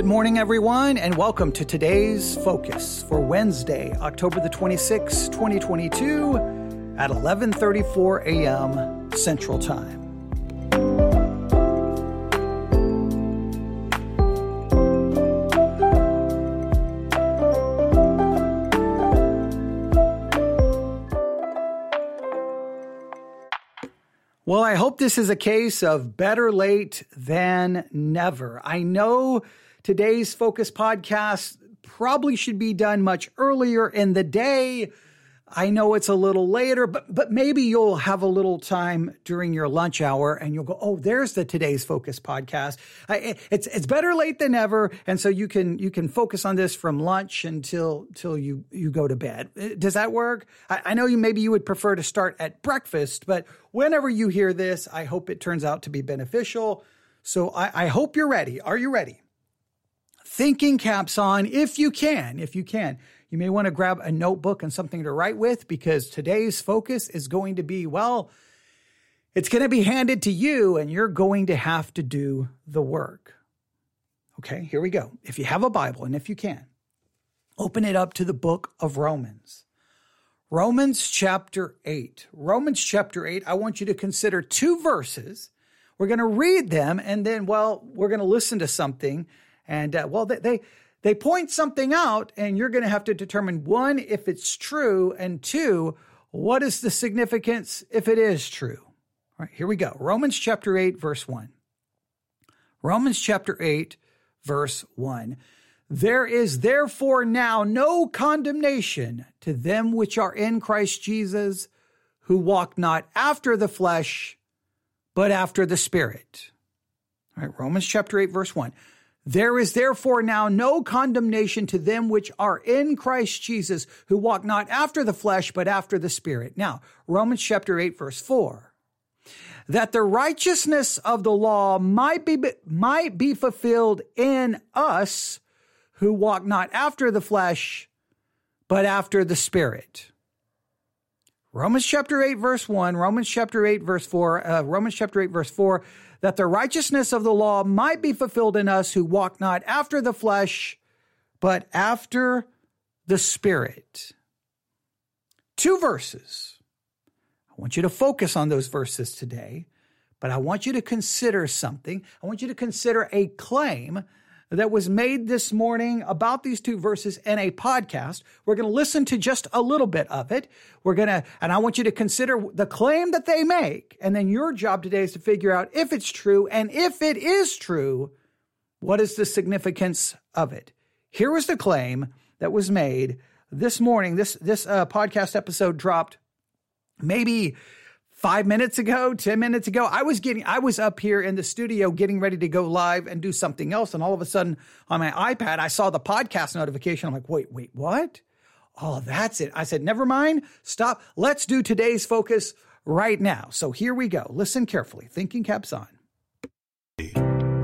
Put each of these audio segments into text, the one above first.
Good morning, everyone, and welcome to today's focus for Wednesday, October the 26th, 2022 at 11:34 a.m. Central Time. Well, I hope this is a case of better late than never. I know today's Focus podcast probably should be done much earlier in the day. I know it's a little later, but but maybe you'll have a little time during your lunch hour and you'll go, "Oh, there's the today's focus podcast." I, it's it's better late than ever, and so you can you can focus on this from lunch until till you you go to bed. Uh, does that work? I, I know you maybe you would prefer to start at breakfast, but whenever you hear this, I hope it turns out to be beneficial. So I, I hope you're ready. Are you ready? Thinking caps on if you can, if you can. You may want to grab a notebook and something to write with because today's focus is going to be, well, it's going to be handed to you and you're going to have to do the work. Okay, here we go. If you have a Bible and if you can, open it up to the book of Romans. Romans chapter 8. Romans chapter 8, I want you to consider two verses. We're going to read them and then, well, we're going to listen to something and uh, well, they, they they point something out, and you're going to have to determine one if it's true, and two, what is the significance if it is true. All right, here we go. Romans chapter eight, verse one. Romans chapter eight, verse one. There is therefore now no condemnation to them which are in Christ Jesus, who walk not after the flesh, but after the Spirit. All right, Romans chapter 8, verse 1. There is therefore now no condemnation to them which are in Christ Jesus, who walk not after the flesh, but after the Spirit. Now, Romans chapter 8, verse 4. That the righteousness of the law might be, might be fulfilled in us who walk not after the flesh, but after the Spirit. Romans chapter 8, verse 1, Romans chapter 8, verse 4, uh, Romans chapter 8, verse 4 that the righteousness of the law might be fulfilled in us who walk not after the flesh, but after the Spirit. Two verses. I want you to focus on those verses today, but I want you to consider something. I want you to consider a claim that was made this morning about these two verses in a podcast. We're going to listen to just a little bit of it. We're going to, and I want you to consider the claim that they make. And then your job today is to figure out if it's true. And if it is true, what is the significance of it? Here was the claim that was made this morning. This, this uh, podcast episode dropped maybe five minutes ago, 10 minutes ago, I was getting, I was up here in the studio getting ready to go live and do something else. And all of a sudden on my iPad, I saw the podcast notification. I'm like, wait, wait, what? Oh, that's it. I said, never mind. Stop. Let's do today's focus right now. So here we go. Listen carefully. Thinking caps on.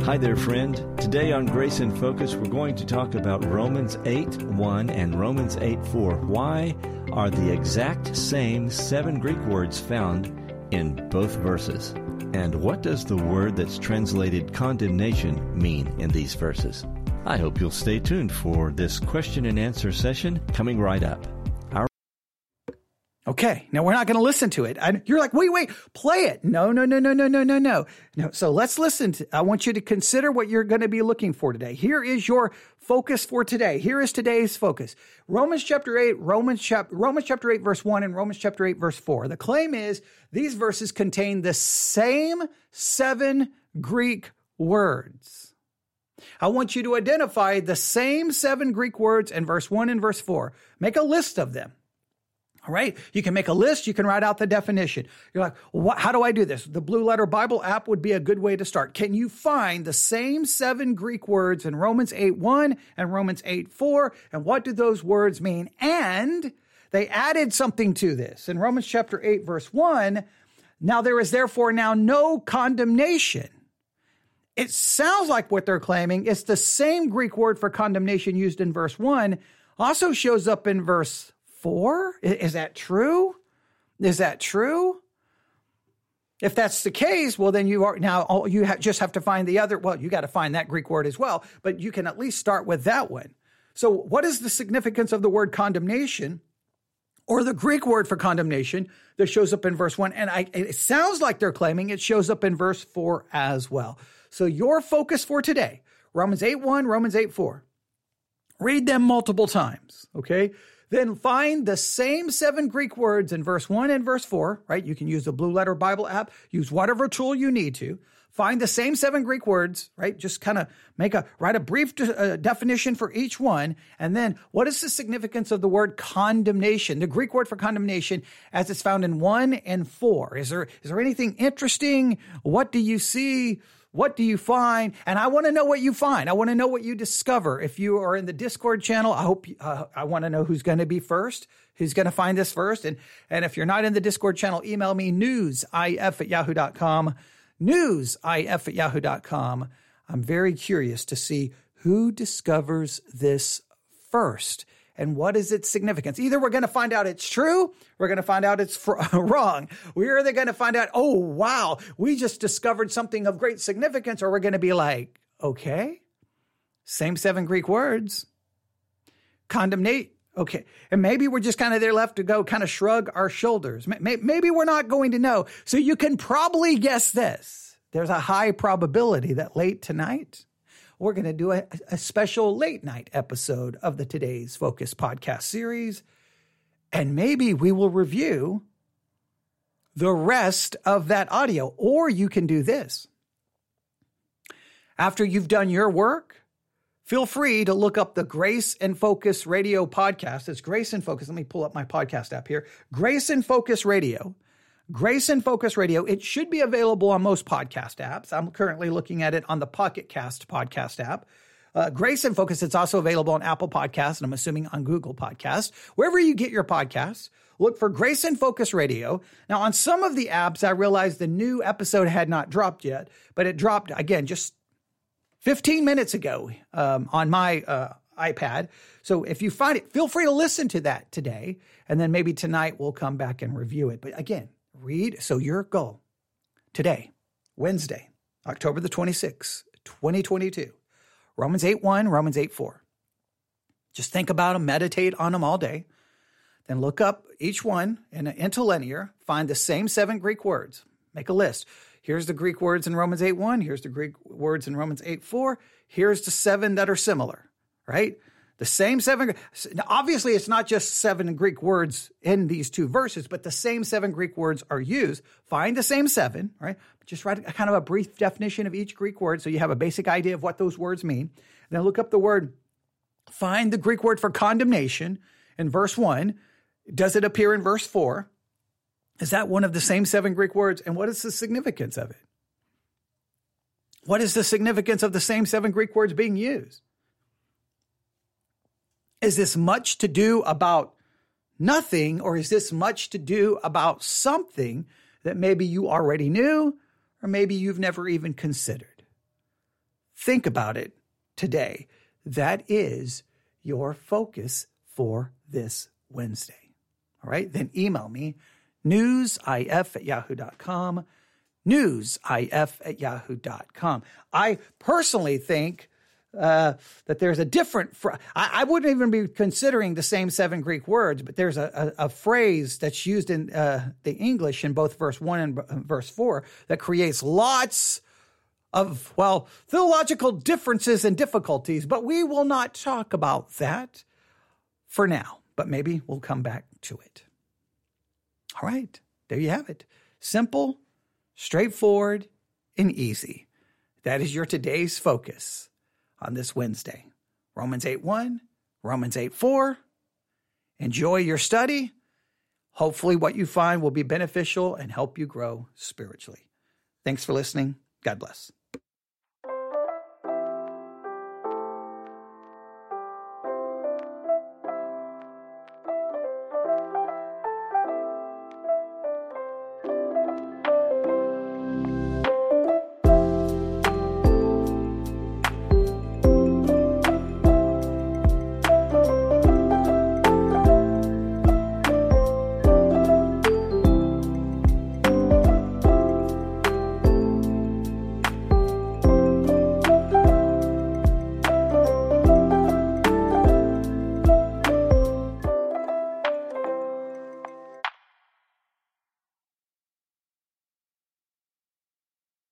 Hi there, friend. Today on Grace in Focus, we're going to talk about Romans 8 1 and Romans 8 4. Why are the exact same seven Greek words found in both verses. And what does the word that's translated condemnation mean in these verses? I hope you'll stay tuned for this question and answer session coming right up. Okay, now we're not going to listen to it. I, you're like, wait, wait, play it. No, no, no, no, no, no, no, no. No. So let's listen to, I want you to consider what you're going to be looking for today. Here is your focus for today. Here is today's focus. Romans chapter 8, Romans chapter, Romans chapter 8 verse 1 and Romans chapter 8 verse 4. The claim is these verses contain the same seven Greek words. I want you to identify the same seven Greek words in verse 1 and verse 4. Make a list of them. All right. You can make a list. You can write out the definition. You're like, what, how do I do this? The Blue Letter Bible app would be a good way to start. Can you find the same seven Greek words in Romans 8 1 and Romans 8 4? And what do those words mean? And they added something to this. In Romans chapter 8, verse 1, now there is therefore now no condemnation. It sounds like what they're claiming. It's the same Greek word for condemnation used in verse 1, also shows up in verse four? Is that true? Is that true? If that's the case, well, then you are now oh, you ha- just have to find the other. Well, you got to find that Greek word as well, but you can at least start with that one. So, what is the significance of the word condemnation or the Greek word for condemnation that shows up in verse one? And I, it sounds like they're claiming it shows up in verse four as well. So, your focus for today Romans 8 1, Romans 8 4. Read them multiple times, okay? Then find the same seven Greek words in verse 1 and verse 4, right? You can use the Blue Letter Bible app, use whatever tool you need to. Find the same seven Greek words, right? Just kind of make a, write a brief de- uh, definition for each one. And then what is the significance of the word condemnation, the Greek word for condemnation as it's found in 1 and 4? Is there, is there anything interesting? What do you see? What do you find? And I want to know what you find. I want to know what you discover. If you are in the Discord channel, I hope uh, I want to know who's going to be first, who's going to find this first. And, and if you're not in the Discord channel, email me newsif at yahoo.com. Newsif at yahoo.com. I'm very curious to see who discovers this first and what is its significance? Either we're going to find out it's true, we're going to find out it's fr- wrong. We're either going to find out, oh, wow, we just discovered something of great significance, or we're going to be like, okay, same seven Greek words, condemnate. Okay. And maybe we're just kind of there left to go kind of shrug our shoulders. Maybe we're not going to know. So you can probably guess this. There's a high probability that late tonight, we're going to do a, a special late night episode of the Today's Focus podcast series. And maybe we will review the rest of that audio. Or you can do this. After you've done your work, feel free to look up the Grace in Focus Radio podcast. It's Grace in Focus. Let me pull up my podcast app here. Grace in Focus Radio. Grace in Focus Radio. It should be available on most podcast apps. I'm currently looking at it on the Pocket Cast podcast app. Uh, Grace in Focus, it's also available on Apple Podcasts, and I'm assuming on Google Podcasts. Wherever you get your podcasts, look for Grace in Focus Radio. Now, on some of the apps, I realized the new episode had not dropped yet, but it dropped again just 15 minutes ago um, on my uh, iPad. So if you find it, feel free to listen to that today, and then maybe tonight we'll come back and review it. But again, read. So your goal today, Wednesday, October the 26th, 2022, Romans 8 1, Romans 8 4. Just think about them, meditate on them all day. Then look up each one in an interlinear, find the same seven Greek words, make a list. Here's the Greek words in Romans 8 1. Here's the Greek words in Romans 8 4. Here's the seven that are similar, right? The same seven. Now, obviously, it's not just seven Greek words in these two verses, but the same seven Greek words are used. Find the same seven, right? Just write a, kind of a brief definition of each Greek word so you have a basic idea of what those words mean. Then look up the word, find the Greek word for condemnation in verse one. Does it appear in verse four? Is that one of the same seven Greek words? And what is the significance of it? What is the significance of the same seven Greek words being used? Is this much to do about nothing, or is this much to do about something that maybe you already knew, or maybe you've never even considered? Think about it today. That is your focus for this Wednesday. All right, then email me newsif at yahoo.com. Newsif at yahoo.com. I personally think uh, that there's a different. Fr- I, I, wouldn't even be considering the same seven Greek words, but there's a, a, a phrase that's used in uh, the English in both verse one and verse four that creates lots of well theological differences and difficulties. But we will not talk about that for now. But maybe we'll come back to it. All right, there you have it. Simple, straightforward, and easy. That is your today's focus on this Wednesday. Romans 8 1, Romans 8 4. Enjoy your study. Hopefully, what you find will be beneficial and help you grow spiritually. Thanks for listening. God bless.